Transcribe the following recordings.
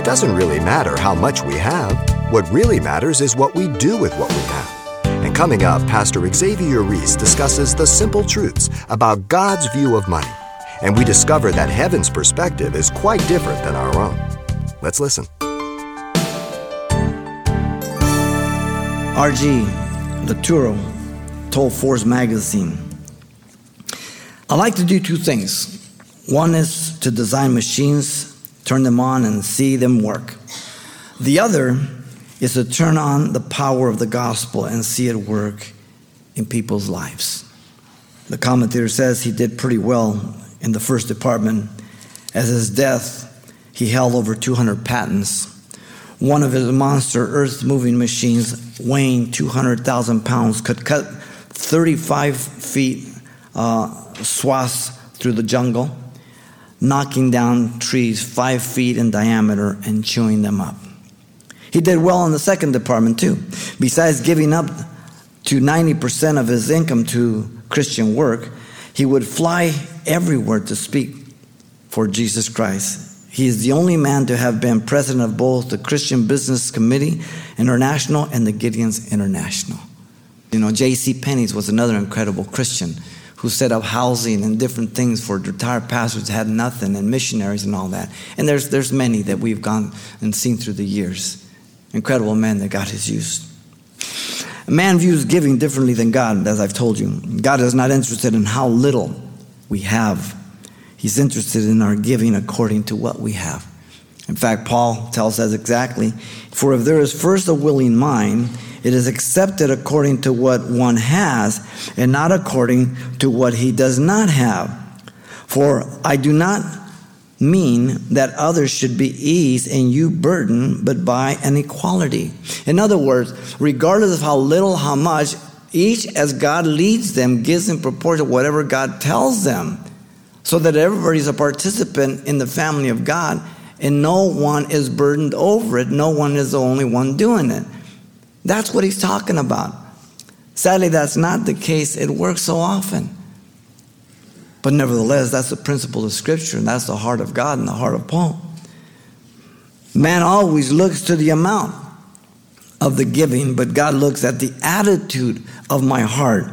It doesn't really matter how much we have. What really matters is what we do with what we have. And coming up, Pastor Xavier Reese discusses the simple truths about God's view of money. And we discover that heaven's perspective is quite different than our own. Let's listen. R.G. LeTourneau told Forbes magazine, I like to do two things. One is to design machines, turn them on, and see them work. The other is to turn on the power of the gospel and see it work in people's lives. The commentator says he did pretty well in the first department. As his death, he held over 200 patents. One of his monster earth moving machines, weighing 200,000 pounds, could cut 35 feet uh, swaths through the jungle, knocking down trees five feet in diameter and chewing them up. He did well in the second department too. Besides giving up to 90% of his income to Christian work, he would fly everywhere to speak for Jesus Christ. He is the only man to have been president of both the Christian Business Committee International and the Gideon's International. You know, J.C. Penney's was another incredible Christian who set up housing and different things for retired pastors had nothing and missionaries and all that. And there's, there's many that we've gone and seen through the years. Incredible men that God has used. A man views giving differently than God, as I've told you. God is not interested in how little we have, He's interested in our giving according to what we have. In fact, Paul tells us exactly For if there is first a willing mind, it is accepted according to what one has and not according to what he does not have. For I do not mean that others should be eased and you burdened, but by an equality. In other words, regardless of how little, how much, each as God leads them gives in proportion to whatever God tells them, so that everybody's a participant in the family of God and no one is burdened over it. No one is the only one doing it. That's what he's talking about. Sadly, that's not the case. It works so often. But nevertheless, that's the principle of Scripture, and that's the heart of God and the heart of Paul. Man always looks to the amount of the giving, but God looks at the attitude of my heart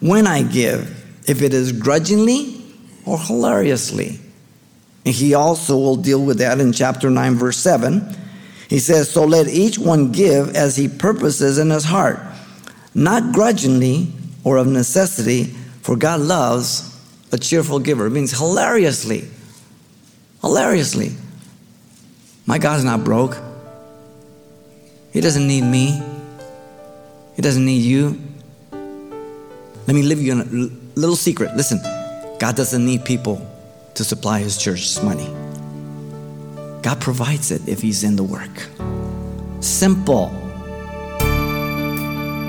when I give, if it is grudgingly or hilariously. And he also will deal with that in chapter 9, verse 7. He says, So let each one give as he purposes in his heart, not grudgingly or of necessity, for God loves a cheerful giver. It means hilariously. Hilariously. My God's not broke. He doesn't need me. He doesn't need you. Let me leave you a little secret. Listen, God doesn't need people to supply his church's money. God provides it if he's in the work. Simple.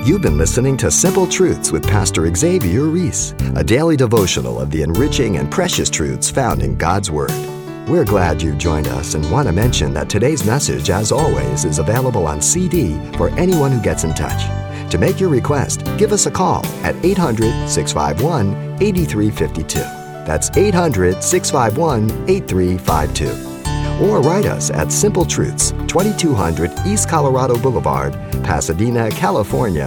You've been listening to Simple Truths with Pastor Xavier Reese, a daily devotional of the enriching and precious truths found in God's Word. We're glad you've joined us and want to mention that today's message, as always, is available on CD for anyone who gets in touch. To make your request, give us a call at 800 651 8352. That's 800 651 8352 or write us at Simple Truths, 2200 East Colorado Boulevard, Pasadena, California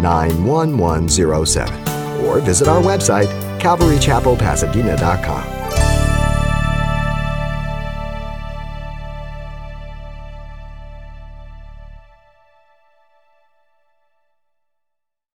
91107. Or visit our website, calvarychapelpasadena.com.